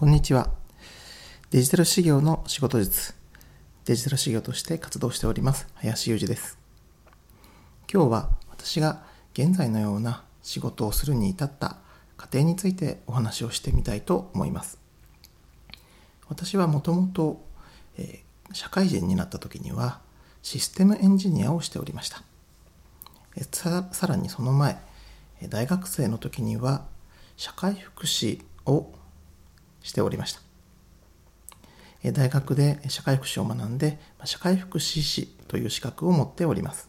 こんにちは。デジタル事業の仕事術、デジタル事業として活動しております、林裕二です。今日は私が現在のような仕事をするに至った過程についてお話をしてみたいと思います。私はもともと社会人になった時にはシステムエンジニアをしておりました。ささらにその前、大学生の時には社会福祉をしておりました。大学で社会福祉を学んで、社会福祉士という資格を持っております。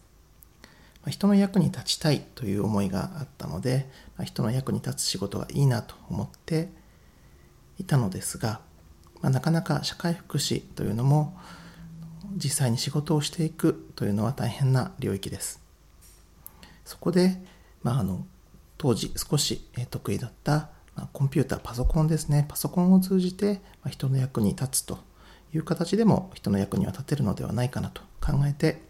人の役に立ちたいという思いがあったので、人の役に立つ仕事がいいなと思っていたのですが、なかなか社会福祉というのも実際に仕事をしていくというのは大変な領域です。そこで、まあ、あの当時少し得意だった、コンピューター、パソコンですね。パソコンを通じて、人の役に立つという形でも人の役には立てるのではないかなと考えて、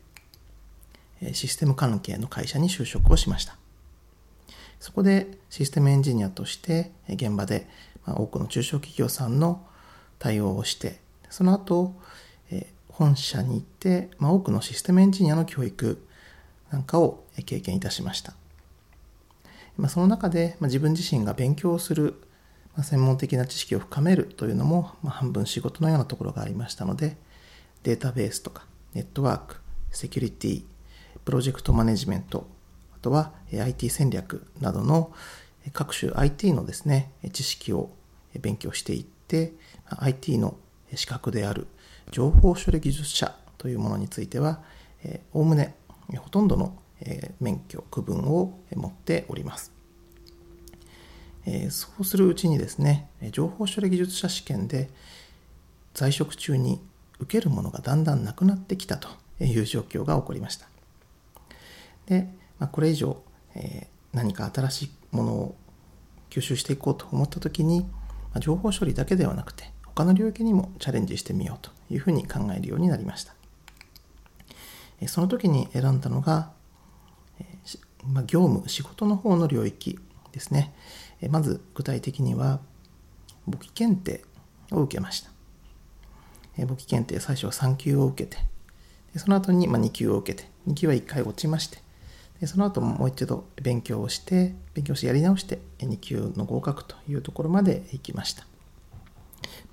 システム関係の会社に就職をしました。そこでシステムエンジニアとして現場で多くの中小企業さんの対応をして、その後、本社に行って、多くのシステムエンジニアの教育なんかを経験いたしました。まあ、その中で、まあ、自分自身が勉強する、まあ、専門的な知識を深めるというのも、まあ、半分仕事のようなところがありましたのでデータベースとかネットワークセキュリティプロジェクトマネジメントあとは IT 戦略などの各種 IT のですね知識を勉強していって IT の資格である情報処理技術者というものについてはおおむねほとんどのえ免許区分を持っております、えそうするうちにですね情報処理技術者試験で在職中に受けるものがだんだんなくなってきたという状況が起こりました。で、まあ、これ以上、え何か新しいものを吸収していこうと思った時に、ま情報処理だけではなくて他の領域にもチャレンジしてみようというふうに考えるようになりました。その時に選んだのがまあ、業務、仕事の方の領域ですね。えまず具体的には、簿記検定を受けました。え簿記検定最初は3級を受けて、でその後にま2級を受けて、2級は1回落ちまして、でその後もう一度勉強をして、勉強してやり直して、2級の合格というところまで行きました。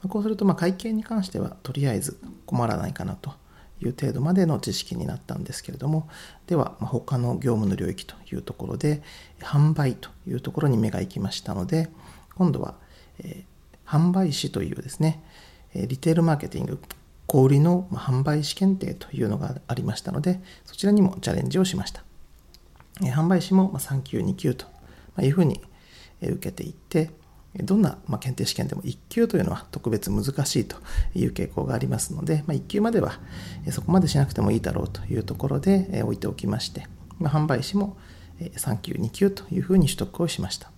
まこうすると、ま会計に関してはとりあえず困らないかなという程度までの知識になったんですけれどもでは他の業務の領域というところで販売というところに目が行きましたので今度は、え、販売士というですねリテールマーケティング小売りの販売士検定というのがありましたのでそちらにもチャレンジをしました。販売士も3級2級というふうに受けていってどんな、ま検定試験でも1級というのは特別難しいという傾向がありますので、まあ、1級まではそこまでしなくてもいいだろうというところで置いておきまして、まあ、販売士も3級2級というふうに取得をしました。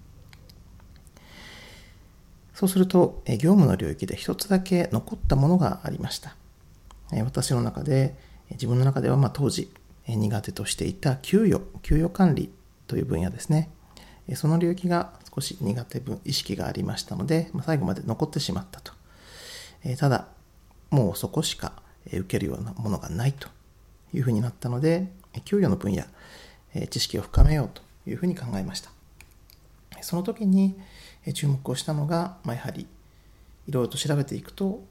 そうすると業務の領域で一つだけ残ったものがありました。私の中で自分の中ではま当時苦手としていた給与給与管理という分野ですね。その領域が少し苦手分意識がありましたので、まあ、最後まで残ってしまったと。えただ、もうそこしか受けるようなものがないというふうになったので、給与の分野、知識を深めようというふうに考えました。その時に注目をしたのが、まあ、やはりいろいろと調べていくと、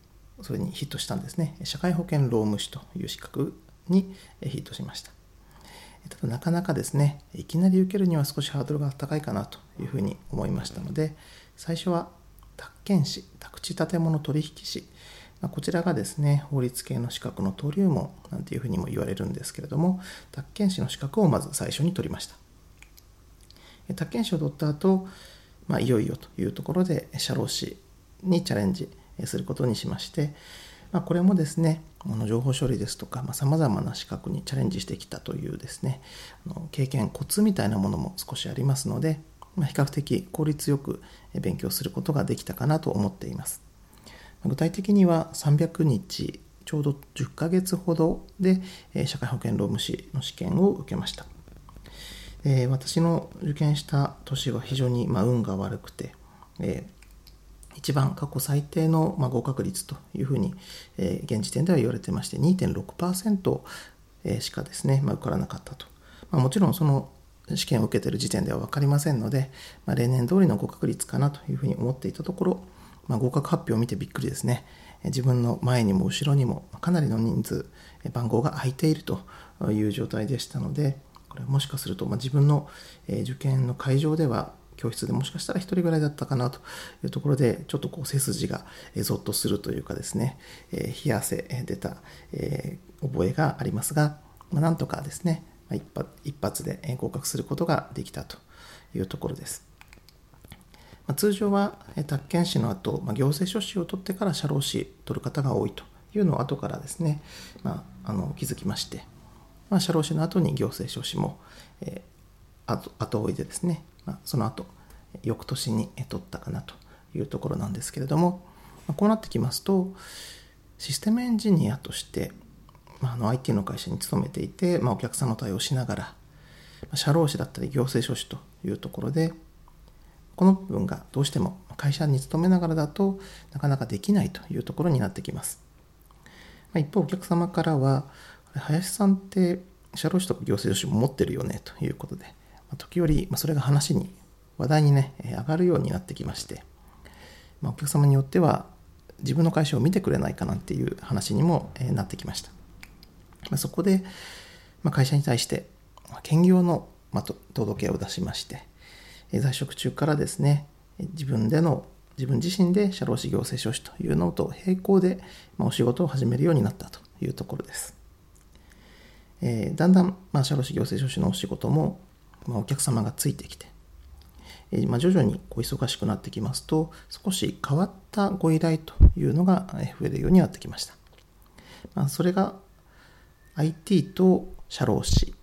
それにヒットしたんですね。社会保険労務士という資格にヒットしました。ただなかなかですねいきなり受けるには少しハードルが高いかなというふうに思いましたので最初は宅建士宅地建物取引士こちらがですね法律系の資格の登竜門なんていうふうにも言われるんですけれども宅建士の資格をまず最初に取りました。宅建士を取った後、まあ、いよいよというところで社労士にチャレンジすることにしましてまあ、これもですねあの情報処理ですとかさまざ、まな資格にチャレンジしてきたというですねあの経験コツみたいなものも少しありますので、まあ、比較的効率よく勉強することができたかなと思っています。具体的には300日ちょうど10ヶ月ほどで社会保険労務士の試験を受けました。私の受験した年は非常にま運が悪くて、一番過去最低の、ま合格率というふうに、え現時点では言われてまして2.6%しかですね、ま、受からなかったと、まあ、もちろんその試験を受けている時点では分かりませんので、ま、例年通りの合格率かなというふうに思っていたところ、ま合格発表を見てびっくりですね。自分の前にも後ろにもかなりの人数番号が空いているという状態でしたのでこれもしかすると、ま自分の受験の会場では教室でもしかしたら1人ぐらいだったかなというところでちょっとこう背筋がゾッとするというかですね、え冷や汗出た、え覚えがありますが、まあ、なんとかですね一発一発で合格することができたというところです。まあ、通常は宅建士の後、まあ、行政書士を取ってから社労士取る方が多いというのを後からですね、まあ、あの気づきまして、まあ、社労士の後に行政書士も、えー、後後追いでですねまあ、その後翌年に取ったかなというところなんですけれども、まあ、こうなってきますとシステムエンジニアとして、まあ、あの IT の会社に勤めていて、まあ、お客さんの対応しながら、まあ、社労士だったり行政書士というところでこの部分がどうしても会社に勤めながらだとなかなかできないというところになってきます。まあ、一方お客様からは林さんって社労士とか行政書士も持ってるよねということで時折、まそれが話に話題にね上がるようになってきまして、ま、お客様によっては自分の会社を見てくれないかなんていう話にもなってきました、ま、そこで、ま、会社に対して兼業の、ま届けを出しまして在職中からですね自分での自分自身で社労士行政書士というのと並行で、お仕事を始めるようになったというところです。えー、だんだん、まあ、社労士行政書士のお仕事もまあ、お客様がついてきて、えー、まあ、徐々にこう忙しくなってきますと少し変わったご依頼というのが増えるようになってきました、まあ、それが IT と社労士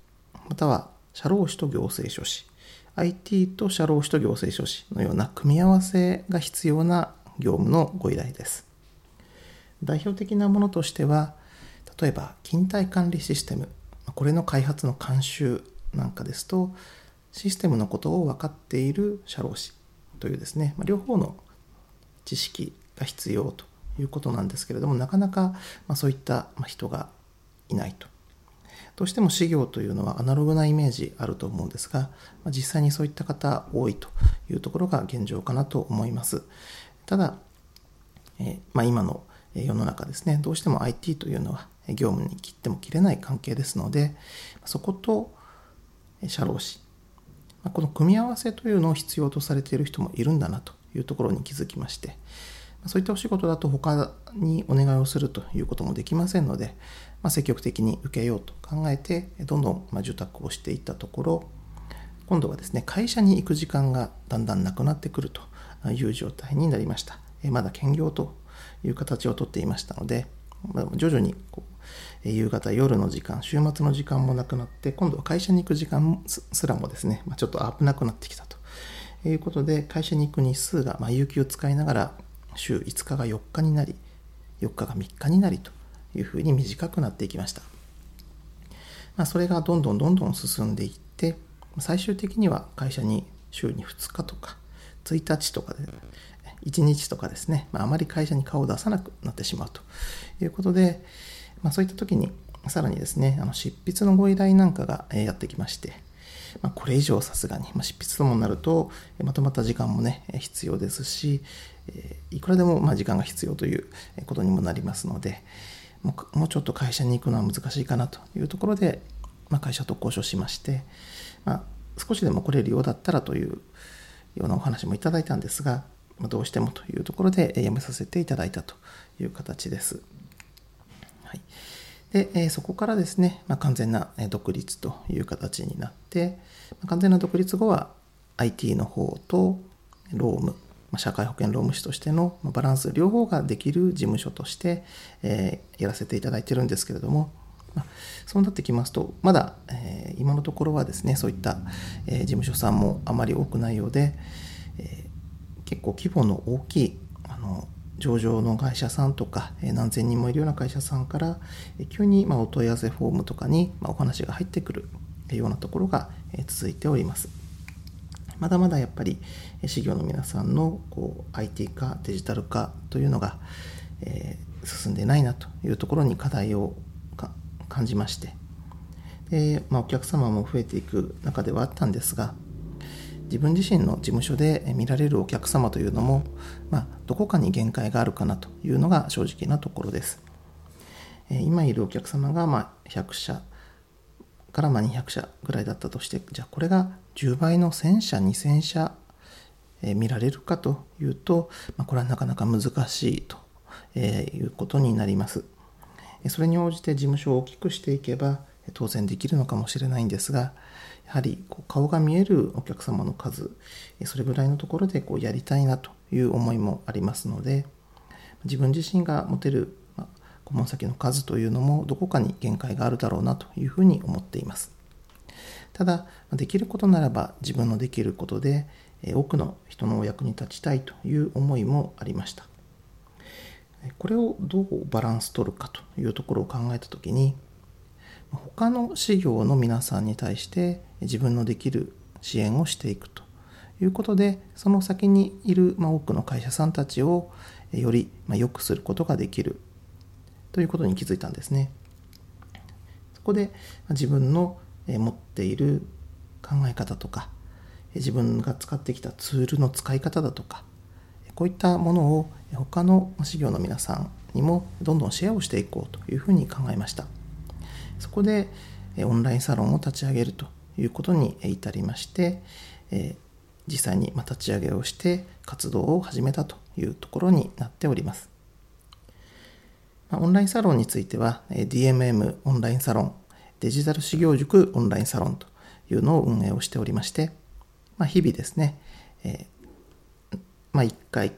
または社労士と行政書士 IT と社労士と行政書士のような組み合わせが必要な業務のご依頼です。代表的なものとしては例えば勤怠管理システムこれの開発の監修なんかですとシステムのことを分かっている社労士というですね、ま両方の知識が必要ということなんですけれどもなかなか、まそういった人がいないと。どうしても事業というのはアナログなイメージあると思うんですが、実際にそういった方多いというところが現状かなと思います。ただ、えまあ、今の世の中ですね、どうしても IT というのは業務に切っても切れない関係ですので、そこと社労士。この組み合わせというのを必要とされている人もいるんだなというところに気づきまして。そういったお仕事だと他にお願いをするということもできませんので、まあ、積極的に受けようと考えてどんどんま受託をしていったところ今度はですね会社に行く時間がだんだんなくなってくるという状態になりました。まだ兼業という形をとっていましたので徐々にこう夕方夜の時間週末の時間もなくなって今度は会社に行く時間すらもですね、まあ、ちょっと危なくなってきたと。いうことで会社に行く日数が、まあ、有給を使いながら週5日が4日になり4日が3日になりというふうに短くなっていきました、まあ、それがどんどんどんどん進んでいって最終的には会社に週に2日とか1日とかで1日とかですね、まあ、あまり会社に顔を出さなくなってしまうと。いうことで、まあ、そういった時にさらにですねあの執筆のご依頼なんかがやってきまして、まあ、これ以上さすがに、まあ、執筆ともなるとまとまった時間もね必要ですしいくらでもま時間が必要ということにもなりますのでもうちょっと会社に行くのは難しいかなというところで、まあ、会社と交渉しまして、まあ、少しでも来れるようだったらというようなお話もいただいたんですが、まどうしてもというところで辞めさせていただいたという形です。で、えそこからですね、まあ、完全な独立という形になって、ま、完全な独立後は IT の方と労務、ま、社会保険労務士としてのバランス両方ができる事務所として、え、やらせていただいてるんですけれども、まあ、そうなってきますとまだ、え、今のところはですねそういった、え、事務所さんもあまり多くないようで、え結構規模の大きい上場の会社さんとか、え何千人もいるような会社さんから、え急にまお問い合わせフォームとかにまお話が入ってくるようなところがえ続いております。まだまだやっぱりえ事業の皆さんのこう IT 化デジタル化というのが、え、進んでないなというところに課題を感じましてで、まあ、お客様も増えていく中ではあったんですが自分自身の事務所で見られるお客様というのも、まあ、どこかに限界があるかなというのが正直なところです。今いるお客様がま100社からま200社ぐらいだったとしてじゃあこれが10倍の1000社2000社見られるかというと、まあ、これはなかなか難しいということになります。それに応じて事務所を大きくしていけば当然できるのかもしれないんですがやはりこう顔が見えるお客様の数それぐらいのところでこうやりたいなという思いもありますので自分自身が持てる顧問先の数というのもどこかに限界があるだろうなというふうに思っています。ただできることならば自分のできることで多くの人のお役に立ちたいという思いもありました。これをどうバランス取るかというところを考えた時に他の事業の皆さんに対して自分のできる支援をしていくということでその先にいる、ま多くの会社さんたちをより、ま良くすることができるということに気づいたんですね。そこで自分の持っている考え方とか自分が使ってきたツールの使い方だとかこういったものを他の事業の皆さんにもどんどんシェアをしていこうというふうに考えました。そこでオンラインサロンを立ち上げるということに至りまして、実際に立ち上げをして活動を始めたというところになっております。オンラインサロンについては DMM オンラインサロン、デジタル修行塾オンラインサロンというのを運営をしておりまして、まあ、日々ですね、えー、まあ、1回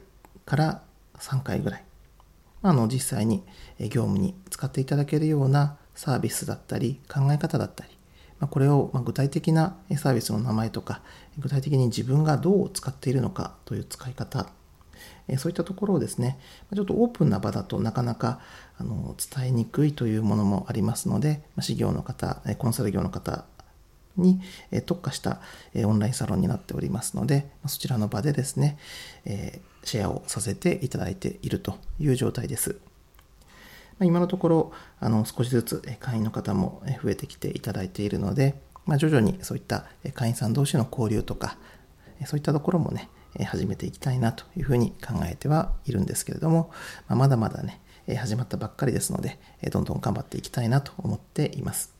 から3回ぐらい、あの実際に業務に使っていただけるようなサービスだったり考え方だったり、まこれを具体的なサービスの名前とか具体的に自分がどう使っているのかという使い方そういったところをですねちょっとオープンな場だとなかなかあの伝えにくいというものもありますので事業の方コンサル業の方に特化したオンラインサロンになっておりますのでそちらの場でですねシェアをさせていただいているという状態です。ま今のところあの少しずつ会員の方も増えてきていただいているので、まあ、徐々にそういった会員さん同士の交流とかそういったところもね始めていきたいなというふうに考えてはいるんですけれども、まあ、まだまだね始まったばっかりですのでどんどん頑張っていきたいなと思っています。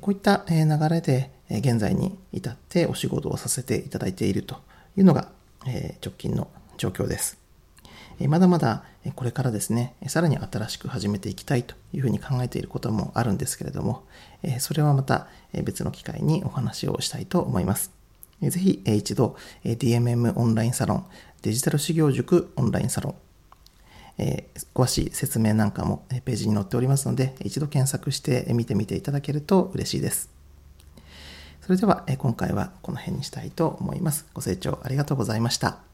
こういった流れで現在に至ってお仕事をさせていただいているというのが直近の状況です。まだまだこれからですね、さらに新しく始めていきたいというふうに考えていることもあるんですけれども、それはまた別の機会にお話をしたいと思います。ぜひ一度 DMM オンラインサロン、デジタル修行塾オンラインサロン、え詳しい説明なんかもページに載っておりますので、一度検索して見てみていただけると嬉しいです。それでは今回はこの辺にしたいと思います。ご清聴ありがとうございました。